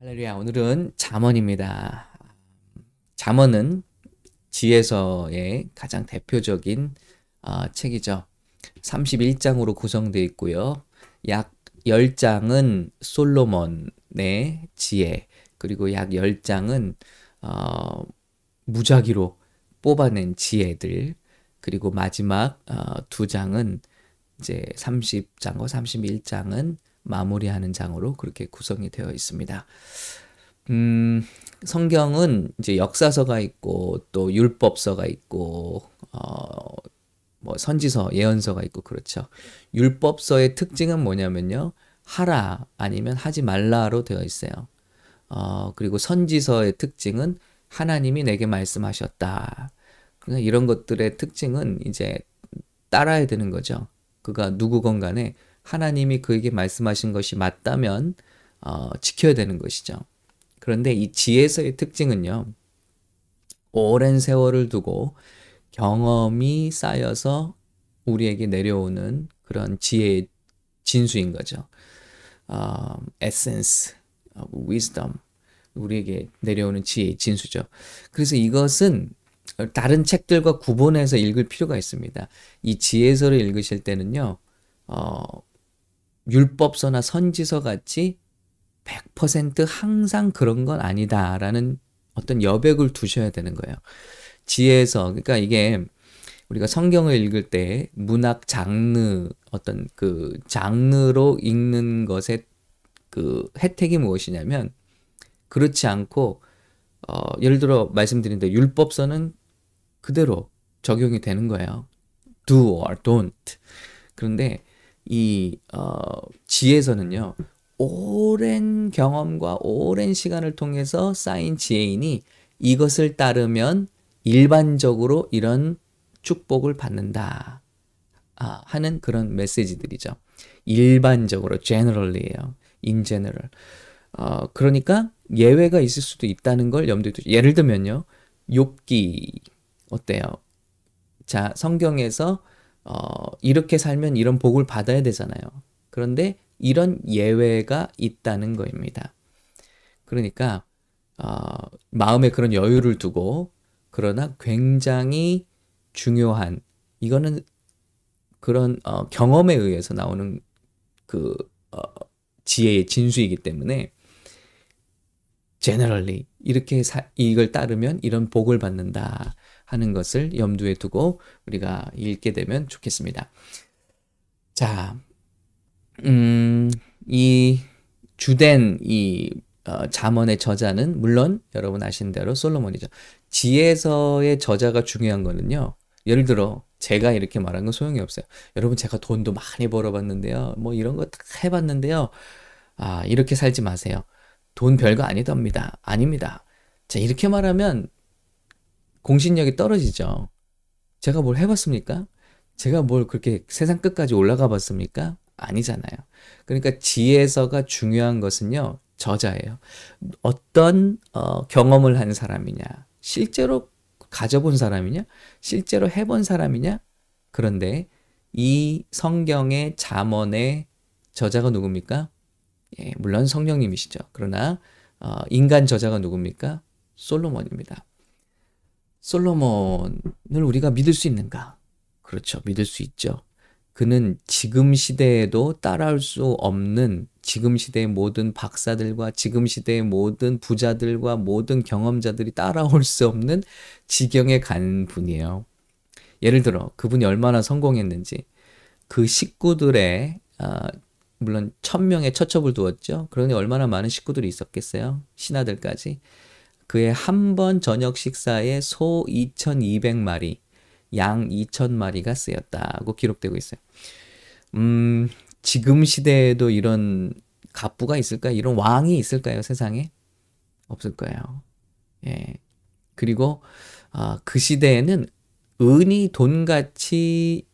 할렐루야. 오늘은 잠언입니다. 잠언은 지혜서의 가장 대표적인 어, 책이죠. 31장으로 구성되어 있고요. 약 10장은 솔로몬의 지혜, 그리고 약 10장은 어, 무작위로 뽑아낸 지혜들, 그리고 마지막 어, 두 장은 이제 30장과 31장은 마무리하는 장으로 그렇게 구성이 되어 있습니다. 음, 성경은 이제 역사서가 있고 또 율법서가 있고 어, 뭐 선지서, 예언서가 있고 그렇죠. 율법서의 특징은 뭐냐면요. 하라 아니면 하지 말라로 되어 있어요. 어, 그리고 선지서의 특징은 하나님이 내게 말씀하셨다. 그러니까 이런 것들의 특징은 이제 따라야 되는 거죠. 그가 누구건 간에 하나님이 그에게 말씀하신 것이 맞다면 어, 지켜야 되는 것이죠. 그런데 이 지혜서의 특징은요. 오랜 세월을 두고 경험이 쌓여서 우리에게 내려오는 그런 지혜의 진수인 거죠. 어, essence of wisdom. 우리에게 내려오는 지혜의 진수죠. 그래서 이것은 다른 책들과 구분해서 읽을 필요가 있습니다. 이 지혜서를 읽으실 때는요, 어, 율법서나 선지서 같이 100% 항상 그런 건 아니다라는 어떤 여백을 두셔야 되는 거예요. 지혜서, 그러니까 이게 우리가 성경을 읽을 때 문학 장르, 어떤 그 장르로 읽는 것의 그 혜택이 무엇이냐면 그렇지 않고 어, 예를 들어 말씀드린 데 율법서는 그대로 적용이 되는 거예요. do or don't. 그런데 이 어, 지혜서는요. 오랜 경험과 오랜 시간을 통해서 쌓인 지혜이니 이것을 따르면 일반적으로 이런 축복을 받는다. 아, 하는 그런 메시지들이죠. 일반적으로 generally예요. in general. 어, 그러니까 예외가 있을 수도 있다는 걸 염두에 두죠. 예를 들면요. 욥기 어때요? 자, 성경에서 어, 이렇게 살면 이런 복을 받아야 되잖아요. 그런데 이런 예외가 있다는 거입니다. 그러니까 어, 마음에 그런 여유를 두고 그러나 굉장히 중요한 이거는 그런 어, 경험에 의해서 나오는 그 어, 지혜의 진수이기 때문에 generally 이렇게 사, 이걸 따르면 이런 복을 받는다. 하는 것을 염두에 두고 우리가 읽게 되면 좋겠습니다. 자, 음, 이 주된 이 어, 잠언의 저자는 물론 여러분 아시는 대로 솔로몬이죠. 지혜서의 저자가 중요한 거는요. 예를 들어 제가 이렇게 말한 건 소용이 없어요. 여러분 제가 돈도 많이 벌어봤는데요. 뭐 이런 거 다 해봤는데요. 아 이렇게 살지 마세요. 돈 별거 아니답니다. 아닙니다. 자 이렇게 말하면 공신력이 떨어지죠. 제가 뭘 해봤습니까? 제가 뭘 그렇게 세상 끝까지 올라가 봤습니까? 아니잖아요. 그러니까 지혜서가 중요한 것은요, 저자예요. 어떤 어, 경험을 한 사람이냐, 실제로 가져본 사람이냐, 실제로 해본 사람이냐. 그런데 이 성경의 잠언의 저자가 누굽니까? 예, 물론 성령님이시죠. 그러나 어, 인간 저자가 누굽니까? 솔로몬입니다. 솔로몬을 우리가 믿을 수 있는가? 그렇죠. 믿을 수 있죠. 그는 지금 시대에도 따라올 수 없는 지금 시대의 모든 박사들과 지금 시대의 모든 부자들과 모든 경험자들이 따라올 수 없는 지경에 간 분이에요. 예를 들어 그분이 얼마나 성공했는지 그 식구들의 아, 물론 천 명의 처첩을 두었죠. 그러니 얼마나 많은 식구들이 있었겠어요. 신하들까지. 그의 한 번 저녁 식사에 소 2,200마리, 양 2,000마리가 쓰였다고 기록되고 있어요. 음, 지금 시대에도 이런 갑부가 있을까요? 이런 왕이 있을까요? 세상에? 없을 거예요. 예. 그리고 아, 그 시대에는 은이 돈같이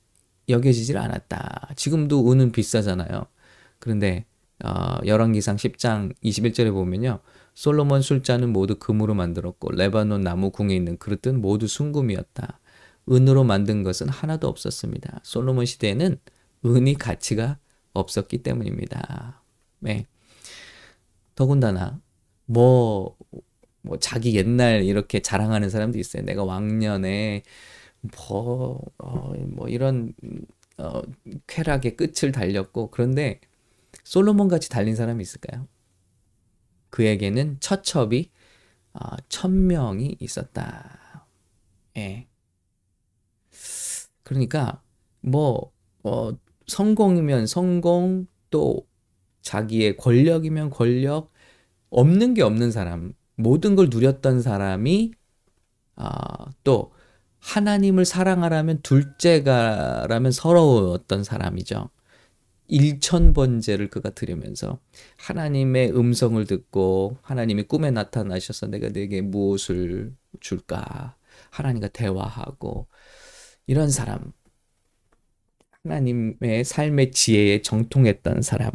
여겨지질 않았다. 지금도 은은 비싸잖아요. 그런데 어, 열왕기상 10장 21절에 보면요. 솔로몬 술잔은 모두 금으로 만들었고 레바논 나무 궁에 있는 그릇은 모두 순금이었다. 은으로 만든 것은 하나도 없었습니다. 솔로몬 시대에는 은이 가치가 없었기 때문입니다. 네. 더군다나 뭐, 뭐 자기 옛날 이렇게 자랑하는 사람도 있어요. 내가 왕년에 뭐, 어, 뭐 이런 어, 쾌락의 끝을 달렸고 그런데 솔로몬 같이 달린 사람이 있을까요? 그에게는 처첩이 어, 천 명이 있었다. 예. 그러니까 뭐 어, 성공이면 성공 또 자기의 권력이면 권력 없는 게 없는 사람 모든 걸 누렸던 사람이 어, 또 하나님을 사랑하라면 둘째가라면 서러웠던 사람이죠. 일천번제를 그가 들으면서 하나님의 음성을 듣고 하나님이 꿈에 나타나셔서 내가 내게 무엇을 줄까? 하나님과 대화하고 이런 사람 하나님의 삶의 지혜에 정통했던 사람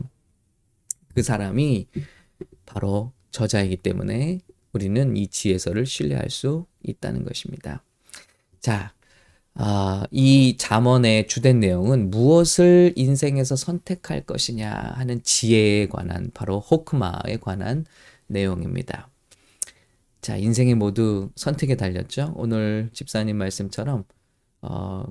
그 사람이 바로 저자이기 때문에 우리는 이 지혜서를 신뢰할 수 있다는 것입니다. 자, 아, 이 잠언의 주된 내용은 무엇을 인생에서 선택할 것이냐 하는 지혜에 관한 바로 호크마에 관한 내용입니다. 자, 인생이 모두 선택에 달렸죠. 오늘 집사님 말씀처럼 어,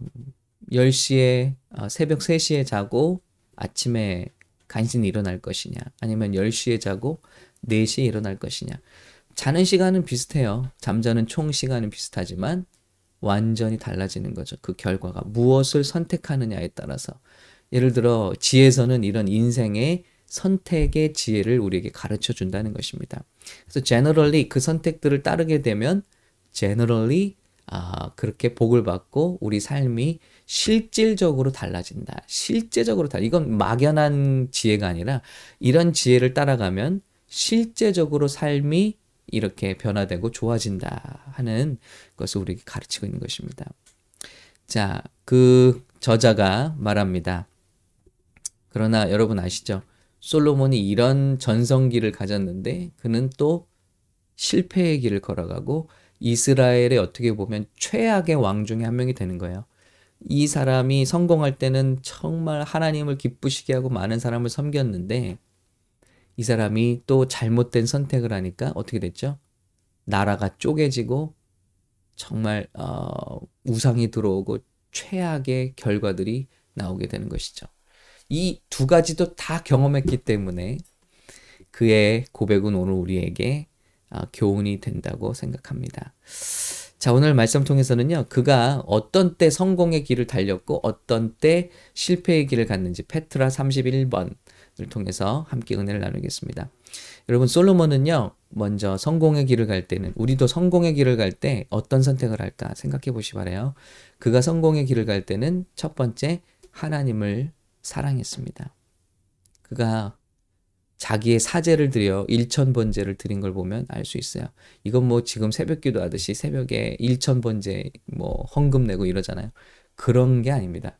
10시에 어, 새벽 3시에 자고 아침에 간신히 일어날 것이냐 아니면 10시에 자고 4시에 일어날 것이냐 자는 시간은 비슷해요. 잠자는 총 시간은 비슷하지만 완전히 달라지는 거죠. 그 결과가 무엇을 선택하느냐에 따라서 예를 들어 지혜서는 이런 인생의 선택의 지혜를 우리에게 가르쳐 준다는 것입니다. 그래서 generally 그 선택들을 따르게 되면 generally 아, 그렇게 복을 받고 우리 삶이 실질적으로 달라진다. 실제적으로 달. 이건 막연한 지혜가 아니라 이런 지혜를 따라가면 실제적으로 삶이 이렇게 변화되고 좋아진다 하는 것을 우리에게 가르치고 있는 것입니다. 자, 그 저자가 말합니다. 그러나 여러분 아시죠? 솔로몬이 이런 전성기를 가졌는데 그는 또 실패의 길을 걸어가고 이스라엘의 어떻게 보면 최악의 왕 중에 한 명이 되는 거예요. 이 사람이 성공할 때는 정말 하나님을 기쁘시게 하고 많은 사람을 섬겼는데 이 사람이 또 잘못된 선택을 하니까 어떻게 됐죠? 나라가 쪼개지고 정말 어, 우상이 들어오고 최악의 결과들이 나오게 되는 것이죠. 이 두 가지도 다 경험했기 때문에 그의 고백은 오늘 우리에게 어, 교훈이 된다고 생각합니다. 자, 오늘 말씀 통해서는요, 그가 어떤 때 성공의 길을 달렸고, 어떤 때 실패의 길을 갔는지, 페트라 31번, 통해서 함께 은혜를 나누겠습니다. 여러분 솔로몬은요. 먼저 성공의 길을 갈 때는 우리도 성공의 길을 갈 때 어떤 선택을 할까 생각해 보시 바래요. 그가 성공의 길을 갈 때는 첫 번째 하나님을 사랑했습니다. 그가 자기의 사제를 드려 일천 번제를 드린 걸 보면 알 수 있어요. 이건 뭐 지금 새벽 기도 하듯이 새벽에 일천 번제 뭐 헌금 내고 이러잖아요. 그런 게 아닙니다.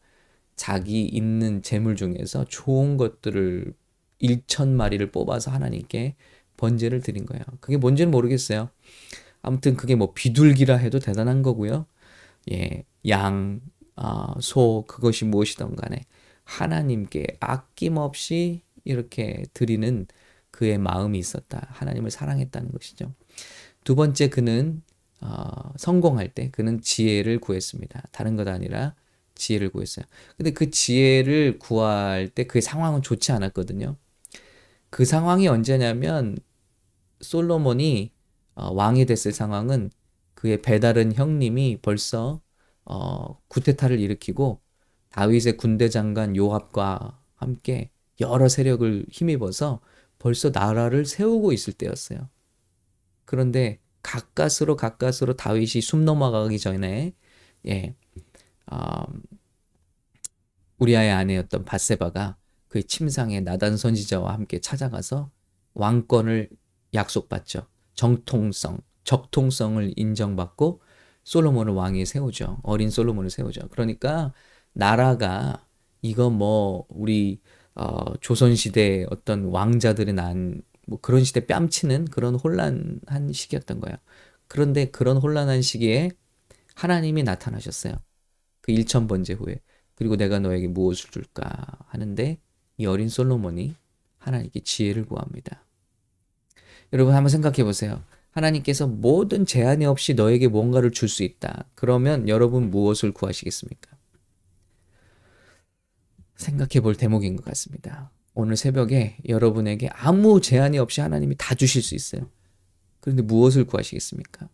자기 있는 재물 중에서 좋은 것들을 1천 마리를 뽑아서 하나님께 번제를 드린 거예요. 그게 뭔지는 모르겠어요. 아무튼 그게 뭐 비둘기라 해도 대단한 거고요. 예, 양, 아, 소 그것이 무엇이든 간에 하나님께 아낌없이 이렇게 드리는 그의 마음이 있었다. 하나님을 사랑했다는 것이죠. 두 번째 그는 어, 성공할 때 그는 지혜를 구했습니다. 다른 것 아니라 지혜를 구했어요. 근데 그 지혜를 구할 때 그 상황은 좋지 않았거든요. 그 상황이 언제냐면 솔로몬이 어, 왕이 됐을 상황은 그의 배다른 형님이 벌써 어, 구테타를 일으키고 다윗의 군대 장관 요압과 함께 여러 세력을 힘입어서 벌써 나라를 세우고 있을 때였어요. 그런데 가까스로 가까스로 다윗이 숨 넘어가기 전에 예, 어, 우리아의 아내였던 바세바가 그의 침상에 나단 선지자와 함께 찾아가서 왕권을 약속받죠. 정통성, 적통성을 인정받고 솔로몬을 왕에 세우죠. 어린 솔로몬을 세우죠. 그러니까 나라가 이거 뭐 우리 어, 조선 시대 어떤 왕자들이 난 뭐 그런 시대 뺨치는 그런 혼란한 시기였던 거예요. 그런데 그런 혼란한 시기에 하나님이 나타나셨어요. 그 1천번째 후에. 그리고 내가 너에게 무엇을 줄까 하는데 이 어린 솔로몬이 하나님께 지혜를 구합니다. 여러분 한번 생각해 보세요. 하나님께서 모든 제한이 없이 너에게 뭔가를 줄 수 있다. 그러면 여러분 무엇을 구하시겠습니까? 생각해 볼 대목인 것 같습니다. 오늘 새벽에 여러분에게 아무 제한이 없이 하나님이 다 주실 수 있어요. 그런데 무엇을 구하시겠습니까?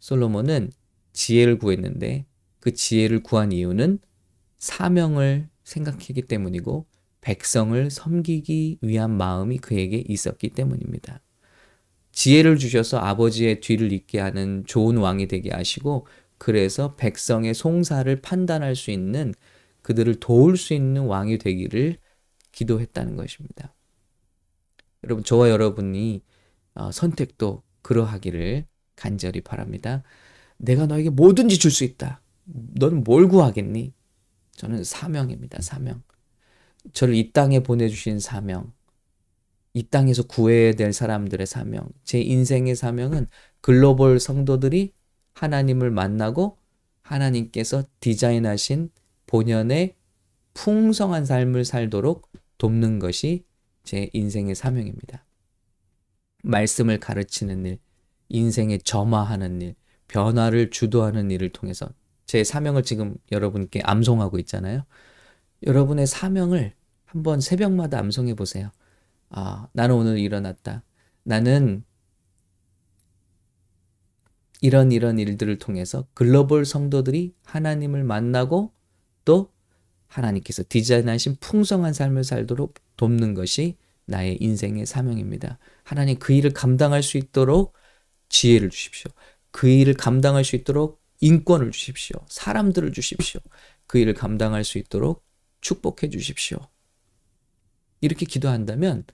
솔로몬은 지혜를 구했는데 그 지혜를 구한 이유는 사명을 생각하기 때문이고 백성을 섬기기 위한 마음이 그에게 있었기 때문입니다. 지혜를 주셔서 아버지의 뒤를 잇게 하는 좋은 왕이 되게 하시고 그래서 백성의 송사를 판단할 수 있는 그들을 도울 수 있는 왕이 되기를 기도했다는 것입니다. 여러분 저와 여러분이 어, 선택도 그러하기를 간절히 바랍니다. 내가 너에게 뭐든지 줄 수 있다. 너는 뭘 구하겠니? 저는 사명입니다. 사명. 저를 이 땅에 보내주신 사명. 이 땅에서 구해야 될 사람들의 사명. 제 인생의 사명은 글로벌 성도들이 하나님을 만나고 하나님께서 디자인하신 본연의 풍성한 삶을 살도록 돕는 것이 제 인생의 사명입니다. 말씀을 가르치는 일, 인생에 점화하는 일, 변화를 주도하는 일을 통해서 제 사명을 지금 여러분께 암송하고 있잖아요. 여러분의 사명을 한번 새벽마다 암송해 보세요. 아, 나는 오늘 일어났다. 나는 이런 이런 일들을 통해서 글로벌 성도들이 하나님을 만나고 또 하나님께서 디자인하신 풍성한 삶을 살도록 돕는 것이 나의 인생의 사명입니다. 하나님 그 일을 감당할 수 있도록 지혜를 주십시오. 그 일을 감당할 수 있도록 인권을 주십시오. 사람들을 주십시오. 그 일을 감당할 수 있도록 축복해 주십시오. 이렇게 기도한다면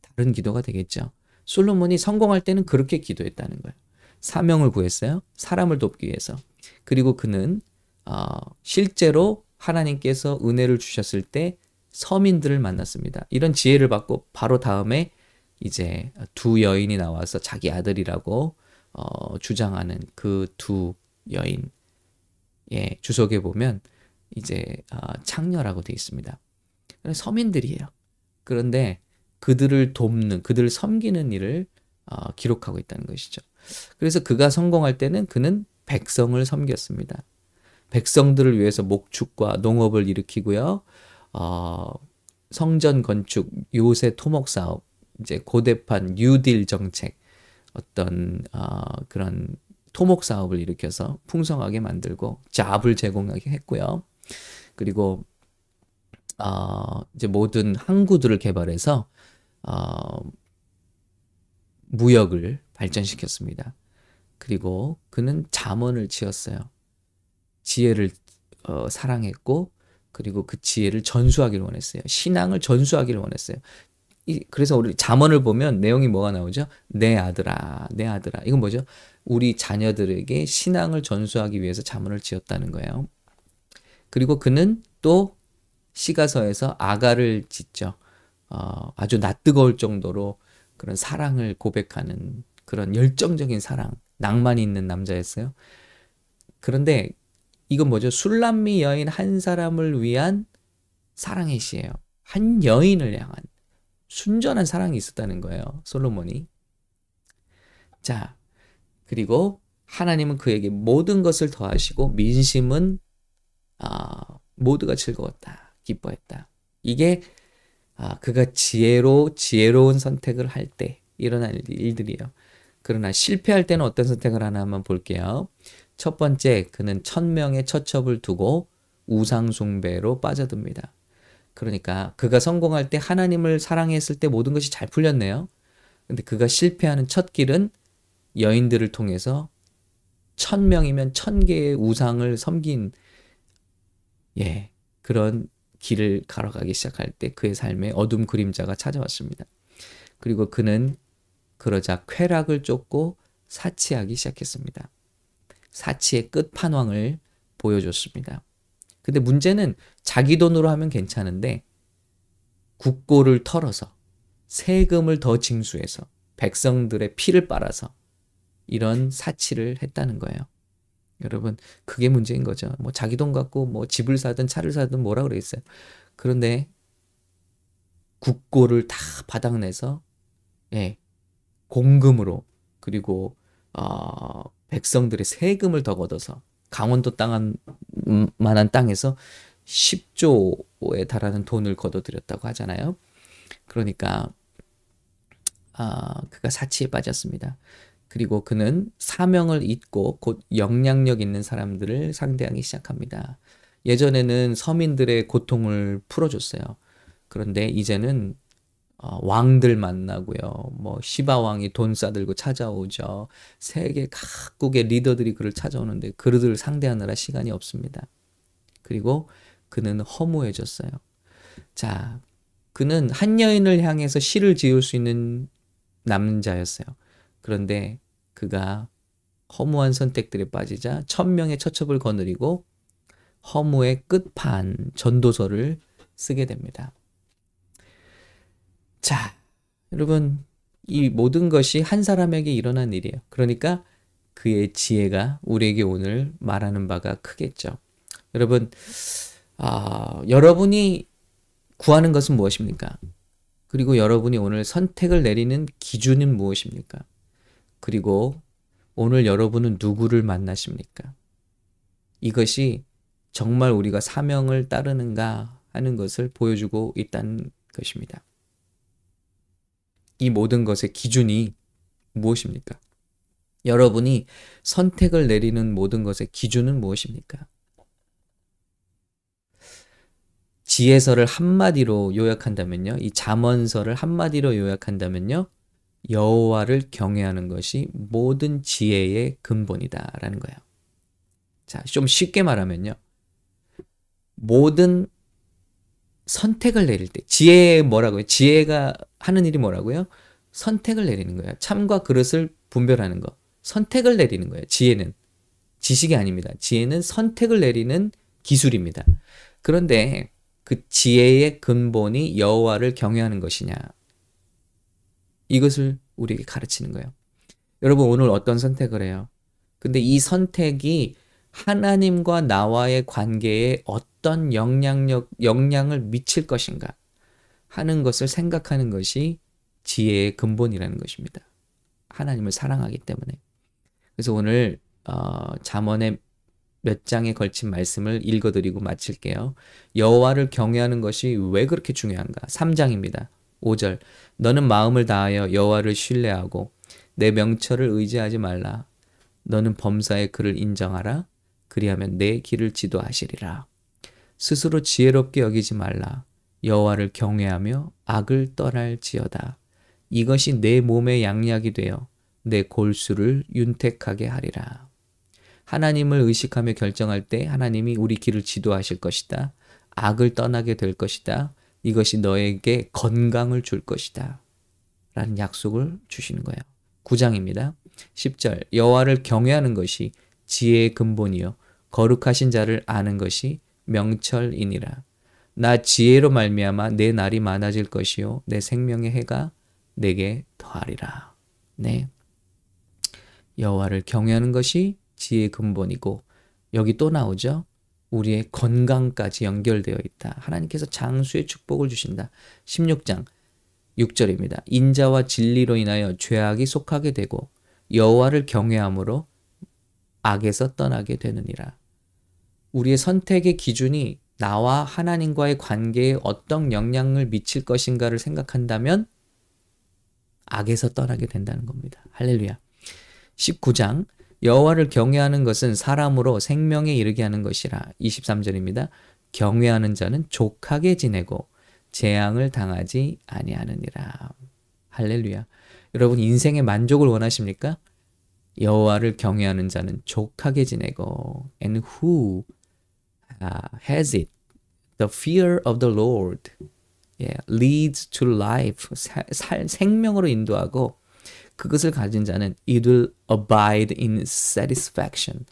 다른 기도가 되겠죠. 솔로몬이 성공할 때는 그렇게 기도했다는 거예요. 사명을 구했어요. 사람을 돕기 위해서. 그리고 그는 어, 실제로 하나님께서 은혜를 주셨을 때 서민들을 만났습니다. 이런 지혜를 받고 바로 다음에 이제 두 여인이 나와서 자기 아들이라고 어, 주장하는 그 두 여인 예, 주석에 보면 이제 어, 창녀라고 되어 있습니다. 서민들이에요. 그런데 그들을 돕는, 그들을 섬기는 일을 어, 기록하고 있다는 것이죠. 그래서 그가 성공할 때는 그는 백성을 섬겼습니다. 백성들을 위해서 목축과 농업을 일으키고요. 어, 성전 건축, 요새 토목 사업, 이제 고대판 뉴딜 정책, 어떤 어, 그런 토목 사업을 일으켜서 풍성하게 만들고 잡을 제공하게 했고요. 그리고 어, 이제 모든 항구들을 개발해서 어, 무역을 발전시켰습니다. 그리고 그는 잠언을 지었어요. 지혜를 어, 사랑했고 그리고 그 지혜를 전수하기를 원했어요. 신앙을 전수하기를 원했어요. 이, 그래서 우리 잠언을 보면 내용이 뭐가 나오죠? 내 아들아, 내 아들아. 이건 뭐죠? 우리 자녀들에게 신앙을 전수하기 위해서 잠언을 지었다는 거예요. 그리고 그는 또 시가서에서 아가를 짓죠. 어, 아주 낯뜨거울 정도로 그런 사랑을 고백하는 그런 열정적인 사랑, 낭만이 있는 남자였어요. 그런데 이건 뭐죠? 술람미 여인 한 사람을 위한 사랑의 시예요. 한 여인을 향한 순전한 사랑이 있었다는 거예요. 솔로몬이. 자, 그리고 하나님은 그에게 모든 것을 더하시고 민심은 아, 모두가 즐거웠다. 기뻐했다. 이게 아, 그가 지혜로 지혜로운 선택을 할 때 일어날 일들이에요. 그러나 실패할 때는 어떤 선택을 하나 한번 볼게요. 첫 번째, 그는 천명의 처첩을 두고 우상숭배로 빠져듭니다. 그러니까 그가 성공할 때 하나님을 사랑했을 때 모든 것이 잘 풀렸네요. 근데 그가 실패하는 첫 길은 여인들을 통해서 천 명이면 천 개의 우상을 섬긴 예 그런 길을 걸어가기 시작할 때 그의 삶에 어둠 그림자가 찾아왔습니다. 그리고 그는 그러자 쾌락을 쫓고 사치하기 시작했습니다. 사치의 끝판왕을 보여줬습니다. 근데 문제는 자기 돈으로 하면 괜찮은데 국고를 털어서 세금을 더 징수해서 백성들의 피를 빨아서 이런 사치를 했다는 거예요. 여러분, 그게 문제인 거죠. 뭐 자기 돈 갖고 뭐 집을 사든 차를 사든 뭐라 그랬어요. 그런데 국고를 다 바닥내서 예, 공금으로 그리고 어, 백성들의 세금을 더 걷어서 강원도 땅한 음, 만한 땅에서 10조에 달하는 돈을 거둬들였다고 하잖아요. 그러니까 아, 그가 사치에 빠졌습니다. 그리고 그는 사명을 잊고 곧 영향력 있는 사람들을 상대하기 시작합니다. 예전에는 서민들의 고통을 풀어줬어요. 그런데 이제는 어, 왕들 만나고요. 뭐 시바 왕이 돈 싸들고 찾아오죠. 세계 각국의 리더들이 그를 찾아오는데 그들을 상대하느라 시간이 없습니다. 그리고 그는 허무해졌어요. 자, 그는 한 여인을 향해서 시를 지을 수 있는 남자였어요. 그런데 그가 허무한 선택들에 빠지자 천명의 처첩을 거느리고 허무의 끝판 전도서를 쓰게 됩니다. 자, 여러분, 이 모든 것이 한 사람에게 일어난 일이에요. 그러니까 그의 지혜가 우리에게 오늘 말하는 바가 크겠죠. 여러분, 아, 여러분이 구하는 것은 무엇입니까? 그리고 여러분이 오늘 선택을 내리는 기준은 무엇입니까? 그리고 오늘 여러분은 누구를 만나십니까? 이것이 정말 우리가 사명을 따르는가 하는 것을 보여주고 있다는 것입니다. 이 모든 것의 기준이 무엇입니까? 여러분이 선택을 내리는 모든 것의 기준은 무엇입니까? 지혜서를 한마디로 요약한다면요. 이 잠언서를 한마디로 요약한다면요. 여호와를 경외하는 것이 모든 지혜의 근본이다라는 거예요. 자, 좀 쉽게 말하면요. 모든 선택을 내릴 때 지혜 뭐라고요? 지혜가 하는 일이 뭐라고요? 선택을 내리는 거예요. 참과 그릇을 분별하는 거. 선택을 내리는 거예요. 지혜는 지식이 아닙니다. 지혜는 선택을 내리는 기술입니다. 그런데 그 지혜의 근본이 여호와를 경외하는 것이냐? 이것을 우리에게 가르치는 거예요. 여러분 오늘 어떤 선택을 해요? 근데 이 선택이 하나님과 나와의 관계에 어떤 영향력, 영향을 미칠 것인가 하는 것을 생각하는 것이 지혜의 근본이라는 것입니다. 하나님을 사랑하기 때문에. 그래서 오늘 어, 잠언의 몇 장에 걸친 말씀을 읽어드리고 마칠게요. 여호와를 경외하는 것이 왜 그렇게 중요한가? 3장입니다. 5절. 너는 마음을 다하여 여호와를 신뢰하고 내 명철을 의지하지 말라. 너는 범사의 그를 인정하라. 그리하면 내 길을 지도하시리라. 스스로 지혜롭게 여기지 말라. 여호와를 경외하며 악을 떠날지어다. 이것이 내 몸의 양약이 되어 내 골수를 윤택하게 하리라. 하나님을 의식하며 결정할 때 하나님이 우리 길을 지도하실 것이다. 악을 떠나게 될 것이다. 이것이 너에게 건강을 줄 것이다. 라는 약속을 주시는 거예요. 9장입니다. 10절 여호와를 경외하는 것이 지혜의 근본이요 거룩하신 자를 아는 것이 명철이니라. 나 지혜로 말미암아 내 날이 많아질 것이요 내 생명의 해가 내게 더하리라. 네. 여호와를 경외하는 것이 지혜의 근본이고 여기 또 나오죠. 우리의 건강까지 연결되어 있다. 하나님께서 장수의 축복을 주신다. 16장 6절입니다. 인자와 진리로 인하여 죄악이 속하게 되고 여호와를 경외함으로 악에서 떠나게 되느니라. 우리의 선택의 기준이 나와 하나님과의 관계에 어떤 영향을 미칠 것인가를 생각한다면 악에서 떠나게 된다는 겁니다. 할렐루야. 19장 여호와를 경외하는 것은 사람으로 생명에 이르게 하는 것이라. 23절입니다. 경외하는 자는 족하게 지내고 재앙을 당하지 아니하느니라. 할렐루야. 여러분 인생의 만족을 원하십니까? 여호와를 경외하는 자는 족하게 지내고 and who uh, has it. The fear of the Lord yeah, leads to life. 살, 생명으로 인도하고 그것을 가진 자는 it will abide in satisfaction.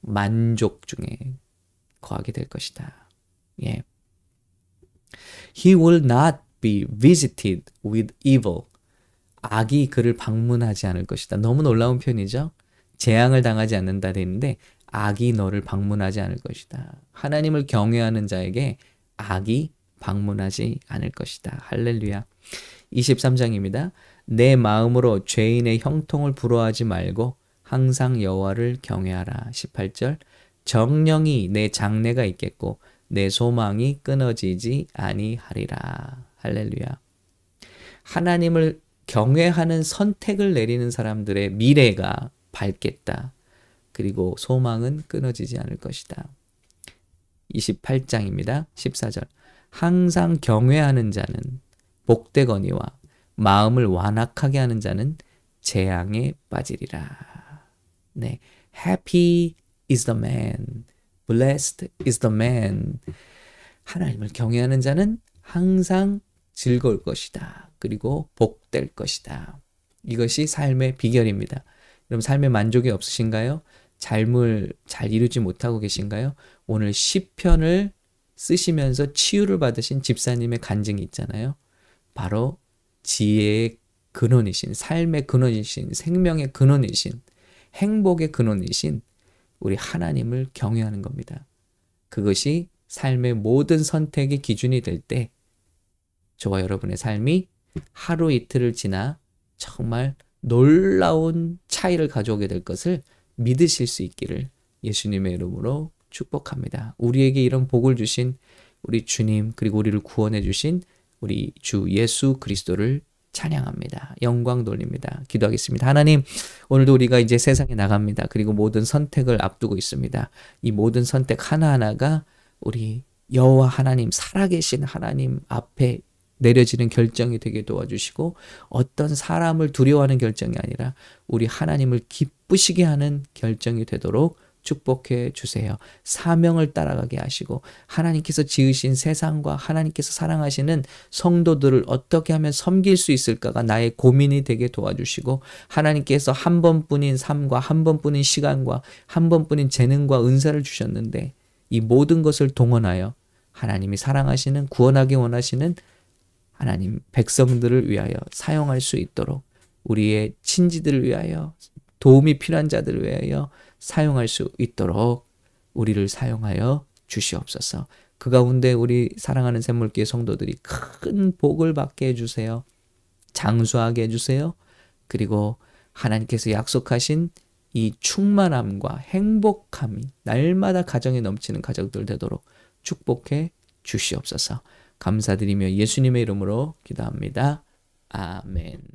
만족 중에 거하게 될 것이다. 예. He will not be visited with evil. 악이 그를 방문하지 않을 것이다. 너무 놀라운 표현이죠. 재앙을 당하지 않는다 되는데 악이 너를 방문하지 않을 것이다. 하나님을 경외하는 자에게 악이 방문하지 않을 것이다. 할렐루야. 23장입니다. 내 마음으로 죄인의 형통을 부러워하지 말고 항상 여호와를 경외하라. 18절 정령이 내 장래가 있겠고 내 소망이 끊어지지 아니하리라. 할렐루야. 하나님을 경외하는 선택을 내리는 사람들의 미래가 밝겠다. 그리고 소망은 끊어지지 않을 것이다. 28장입니다. 14절. 항상 경외하는 자는 복되거니와 마음을 완악하게 하는 자는 재앙에 빠지리라. 네. Happy is the man. Blessed is the man. 하나님을 경외하는 자는 항상 즐거울 것이다. 그리고 복될 것이다. 이것이 삶의 비결입니다. 여러분 삶의 만족이 없으신가요? 삶을 잘 이루지 못하고 계신가요? 오늘 시편을 쓰시면서 치유를 받으신 집사님의 간증이 있잖아요. 바로 지혜의 근원이신, 삶의 근원이신, 생명의 근원이신, 행복의 근원이신 우리 하나님을 경외하는 겁니다. 그것이 삶의 모든 선택의 기준이 될 때 저와 여러분의 삶이 하루 이틀을 지나 정말 놀라운 차이를 가져오게 될 것을 믿으실 수 있기를 예수님의 이름으로 축복합니다. 우리에게 이런 복을 주신 우리 주님 그리고 우리를 구원해 주신 우리 주 예수 그리스도를 찬양합니다. 영광 돌립니다. 기도하겠습니다. 하나님, 오늘도 우리가 이제 세상에 나갑니다. 그리고 모든 선택을 앞두고 있습니다. 이 모든 선택 하나하나가 우리 여호와 하나님, 살아계신 하나님 앞에 내려지는 결정이 되게 도와주시고 어떤 사람을 두려워하는 결정이 아니라 우리 하나님을 기쁘시게 하는 결정이 되도록 축복해 주세요. 사명을 따라가게 하시고 하나님께서 지으신 세상과 하나님께서 사랑하시는 성도들을 어떻게 하면 섬길 수 있을까가 나의 고민이 되게 도와주시고 하나님께서 한 번뿐인 삶과 한 번뿐인 시간과 한 번뿐인 재능과 은사를 주셨는데 이 모든 것을 동원하여 하나님이 사랑하시는 구원하기 원하시는 하나님 백성들을 위하여 사용할 수 있도록 우리의 친지들을 위하여 도움이 필요한 자들을 위하여 사용할 수 있도록 우리를 사용하여 주시옵소서. 그 가운데 우리 사랑하는 샘물교회 성도들이 큰 복을 받게 해주세요. 장수하게 해주세요. 그리고 하나님께서 약속하신 이 충만함과 행복함이 날마다 가정에 넘치는 가정들 되도록 축복해 주시옵소서. 감사드리며 예수님의 이름으로 기도합니다. 아멘.